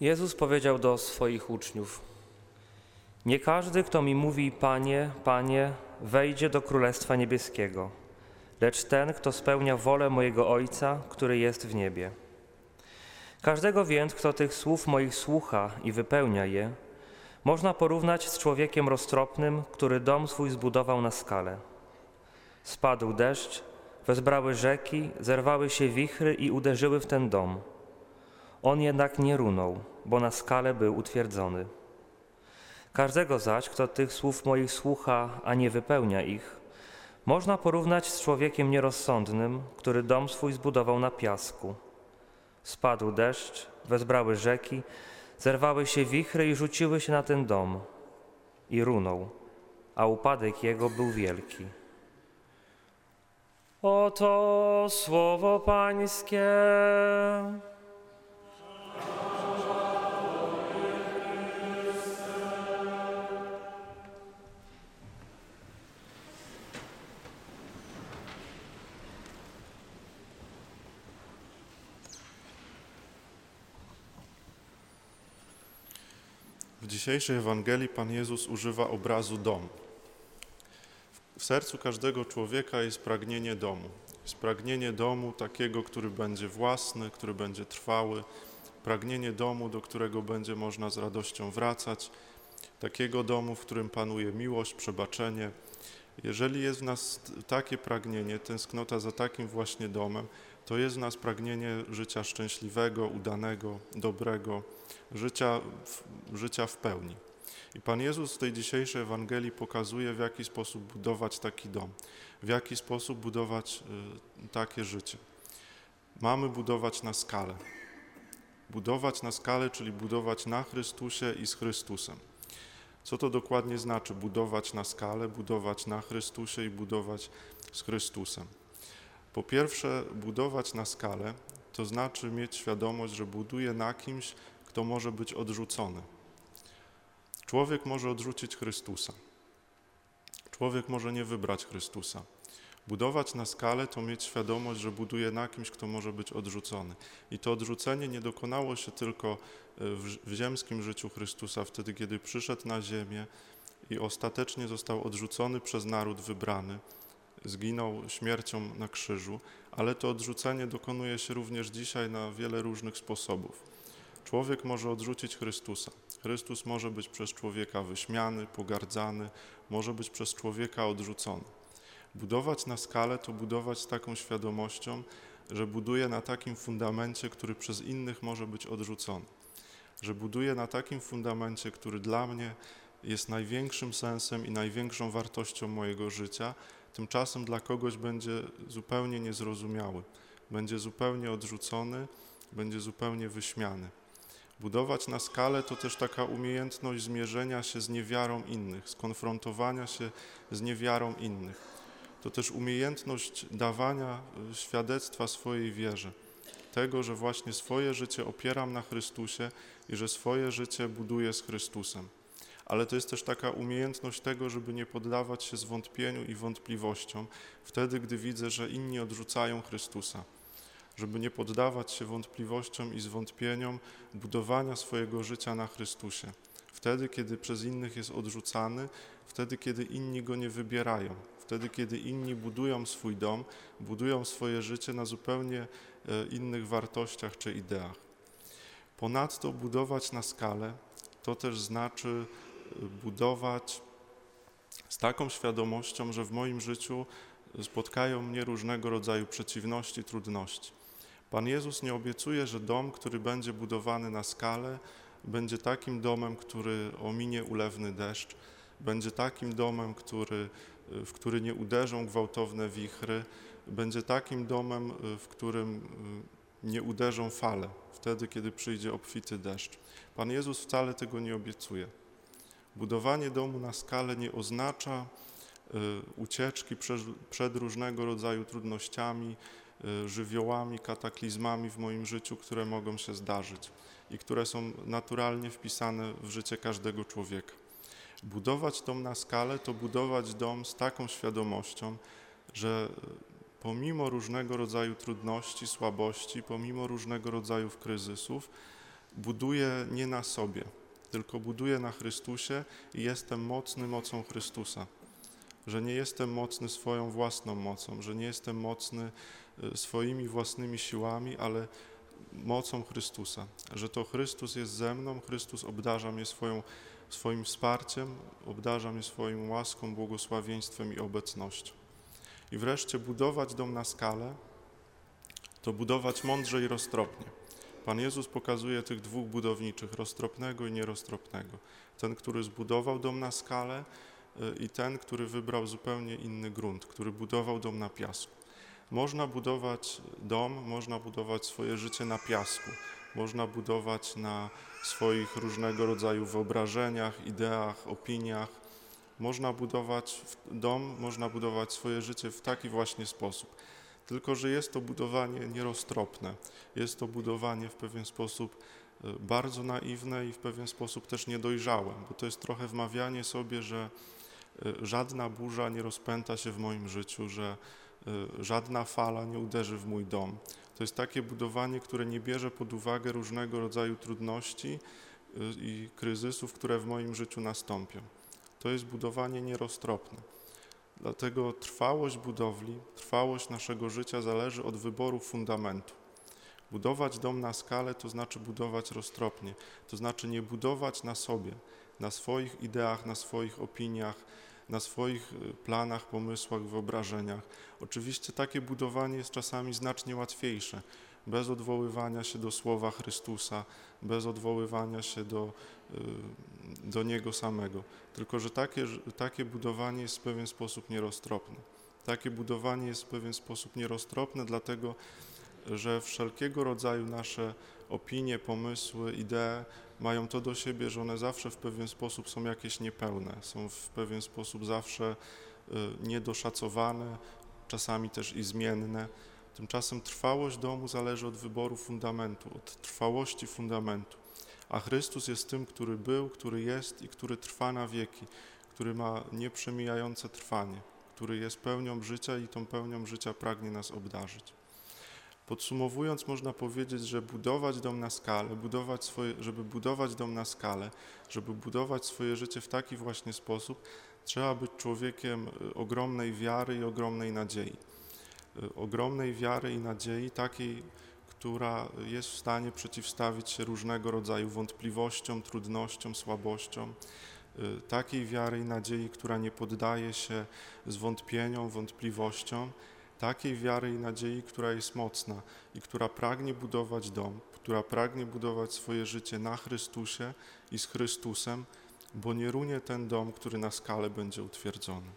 Jezus powiedział do swoich uczniów: Nie każdy, kto mi mówi: Panie, Panie, wejdzie do Królestwa Niebieskiego, lecz ten, kto spełnia wolę mojego Ojca, który jest w niebie. Każdego więc, kto tych słów moich słucha i wypełnia je, można porównać z człowiekiem roztropnym, który dom swój zbudował na skale. Spadł deszcz, wezbrały rzeki, zerwały się wichry i uderzyły w ten dom. On jednak nie runął, bo na skale był utwierdzony. Każdego zaś, kto tych słów moich słucha, a nie wypełnia ich, można porównać z człowiekiem nierozsądnym, który dom swój zbudował na piasku. Spadł deszcz, wezbrały rzeki, zerwały się wichry i rzuciły się na ten dom. I runął, a upadek jego był wielki. Oto słowo Pańskie. Dzisiejszej Ewangelii Pan Jezus używa obrazu domu. W sercu każdego człowieka jest pragnienie domu. Jest pragnienie domu takiego, który będzie własny, który będzie trwały, pragnienie domu, do którego będzie można z radością wracać, takiego domu, w którym panuje miłość, przebaczenie. Jeżeli jest w nas takie pragnienie, tęsknota za takim właśnie domem, to jest w nas pragnienie życia szczęśliwego, udanego, dobrego, życia w, życia w pełni. I Pan Jezus w tej dzisiejszej Ewangelii pokazuje, w jaki sposób budować taki dom, w jaki sposób budować y, takie życie. Mamy budować na skalę. Budować na skalę, czyli budować na Chrystusie i z Chrystusem. Co to dokładnie znaczy budować na skalę, budować na Chrystusie i budować z Chrystusem? Po pierwsze, budować na skalę to znaczy mieć świadomość, że buduję na kimś, kto może być odrzucony. Człowiek może odrzucić Chrystusa. Człowiek może nie wybrać Chrystusa. Budować na skalę to mieć świadomość, że buduje na kimś, kto może być odrzucony. I to odrzucenie nie dokonało się tylko e, w, w ziemskim życiu Chrystusa, wtedy kiedy przyszedł na ziemię i ostatecznie został odrzucony przez naród wybrany, zginął śmiercią na krzyżu, ale to odrzucenie dokonuje się również dzisiaj na wiele różnych sposobów. Człowiek może odrzucić Chrystusa. Chrystus może być przez człowieka wyśmiany, pogardzany, może być przez człowieka odrzucony. Budować na skalę to budować z taką świadomością, że buduję na takim fundamencie, który przez innych może być odrzucony. Że buduję na takim fundamencie, który dla mnie jest największym sensem i największą wartością mojego życia, tymczasem dla kogoś będzie zupełnie niezrozumiały, będzie zupełnie odrzucony, będzie zupełnie wyśmiany. Budować na skalę to też taka umiejętność zmierzenia się z niewiarą innych, skonfrontowania się z niewiarą innych. To też umiejętność dawania y, świadectwa swojej wierze. Tego, że właśnie swoje życie opieram na Chrystusie i że swoje życie buduję z Chrystusem. Ale to jest też taka umiejętność tego, żeby nie poddawać się zwątpieniu i wątpliwościom wtedy, gdy widzę, że inni odrzucają Chrystusa żeby nie poddawać się wątpliwościom i zwątpieniom budowania swojego życia na Chrystusie. Wtedy, kiedy przez innych jest odrzucany, wtedy, kiedy inni go nie wybierają, wtedy, kiedy inni budują swój dom, budują swoje życie na zupełnie e, innych wartościach czy ideach. Ponadto budować na skalę to też znaczy budować z taką świadomością, że w moim życiu spotkają mnie różnego rodzaju przeciwności, trudności. Pan Jezus nie obiecuje, że dom, który będzie budowany na skalę, będzie takim domem, który ominie ulewny deszcz, będzie takim domem, który, w który nie uderzą gwałtowne wichry, będzie takim domem, w którym y, nie uderzą fale, wtedy, kiedy przyjdzie obfity deszcz. Pan Jezus wcale tego nie obiecuje. Budowanie domu na skalę nie oznacza y, ucieczki przed, różnego rodzaju trudnościami, Y, żywiołami, kataklizmami w moim życiu, które mogą się zdarzyć i które są naturalnie wpisane w życie każdego człowieka. Budować dom na skalę to budować dom z taką świadomością, że pomimo różnego rodzaju trudności, słabości, pomimo różnego rodzaju kryzysów, buduję nie na sobie, tylko buduję na Chrystusie i jestem mocny mocą Chrystusa. Że nie jestem mocny swoją własną mocą, że nie jestem mocny y, swoimi własnymi siłami, ale mocą Chrystusa. Że to Chrystus jest ze mną, Chrystus obdarza mnie swoją, swoim wsparciem, obdarza mnie swoją łaską, błogosławieństwem i obecnością. I wreszcie budować dom na skalę, to budować mądrze i roztropnie. Pan Jezus pokazuje tych dwóch budowniczych, roztropnego i nieroztropnego. Ten, który zbudował dom na skalę y, i ten, który wybrał zupełnie inny grunt, który budował dom na piasku. Można budować dom, można budować swoje życie na piasku, można budować na swoich różnego rodzaju wyobrażeniach, ideach, opiniach. Można budować dom, można budować swoje życie w taki właśnie sposób. Tylko, że jest to budowanie nieroztropne, jest to budowanie w pewien sposób y, bardzo naiwne i w pewien sposób też niedojrzałe, bo to jest trochę wmawianie sobie, że y, żadna burza nie rozpęta się w moim życiu, że y, żadna fala nie uderzy w mój dom. To jest takie budowanie, które nie bierze pod uwagę różnego rodzaju trudności i kryzysów, które w moim życiu nastąpią. To jest budowanie nieroztropne. Dlatego trwałość budowli, trwałość naszego życia zależy od wyboru fundamentu. Budować dom na skalę to znaczy budować roztropnie, to znaczy nie budować na sobie, na swoich ideach, na swoich opiniach, na swoich y, planach, pomysłach, wyobrażeniach. Oczywiście takie budowanie jest czasami znacznie łatwiejsze, bez odwoływania się do słowa Chrystusa, bez odwoływania się do, y, do Niego samego. Tylko, że takie, takie budowanie jest w pewien sposób nieroztropne. Takie budowanie jest w pewien sposób nieroztropne, dlatego że wszelkiego rodzaju nasze opinie, pomysły, idee mają to do siebie, że one zawsze w pewien sposób są jakieś niepełne, są w pewien sposób zawsze y, niedoszacowane, czasami też i zmienne. Tymczasem trwałość domu zależy od wyboru fundamentu, od trwałości fundamentu. A Chrystus jest tym, który był, który jest i który trwa na wieki, który ma nieprzemijające trwanie, który jest pełnią życia i tą pełnią życia pragnie nas obdarzyć. Podsumowując, można powiedzieć, że budować dom na skalę, budować swoje, żeby budować dom na skalę, żeby budować swoje życie w taki właśnie sposób, trzeba być człowiekiem y, ogromnej wiary i ogromnej nadziei. Y, ogromnej wiary i nadziei, takiej, która jest w stanie przeciwstawić się różnego rodzaju wątpliwościom, trudnościom, słabościom, y, takiej wiary i nadziei, która nie poddaje się zwątpieniom, wątpliwościom, takiej wiary i nadziei, która jest mocna i która pragnie budować dom, która pragnie budować swoje życie na Chrystusie i z Chrystusem, bo nie runie ten dom, który na skalę będzie utwierdzony.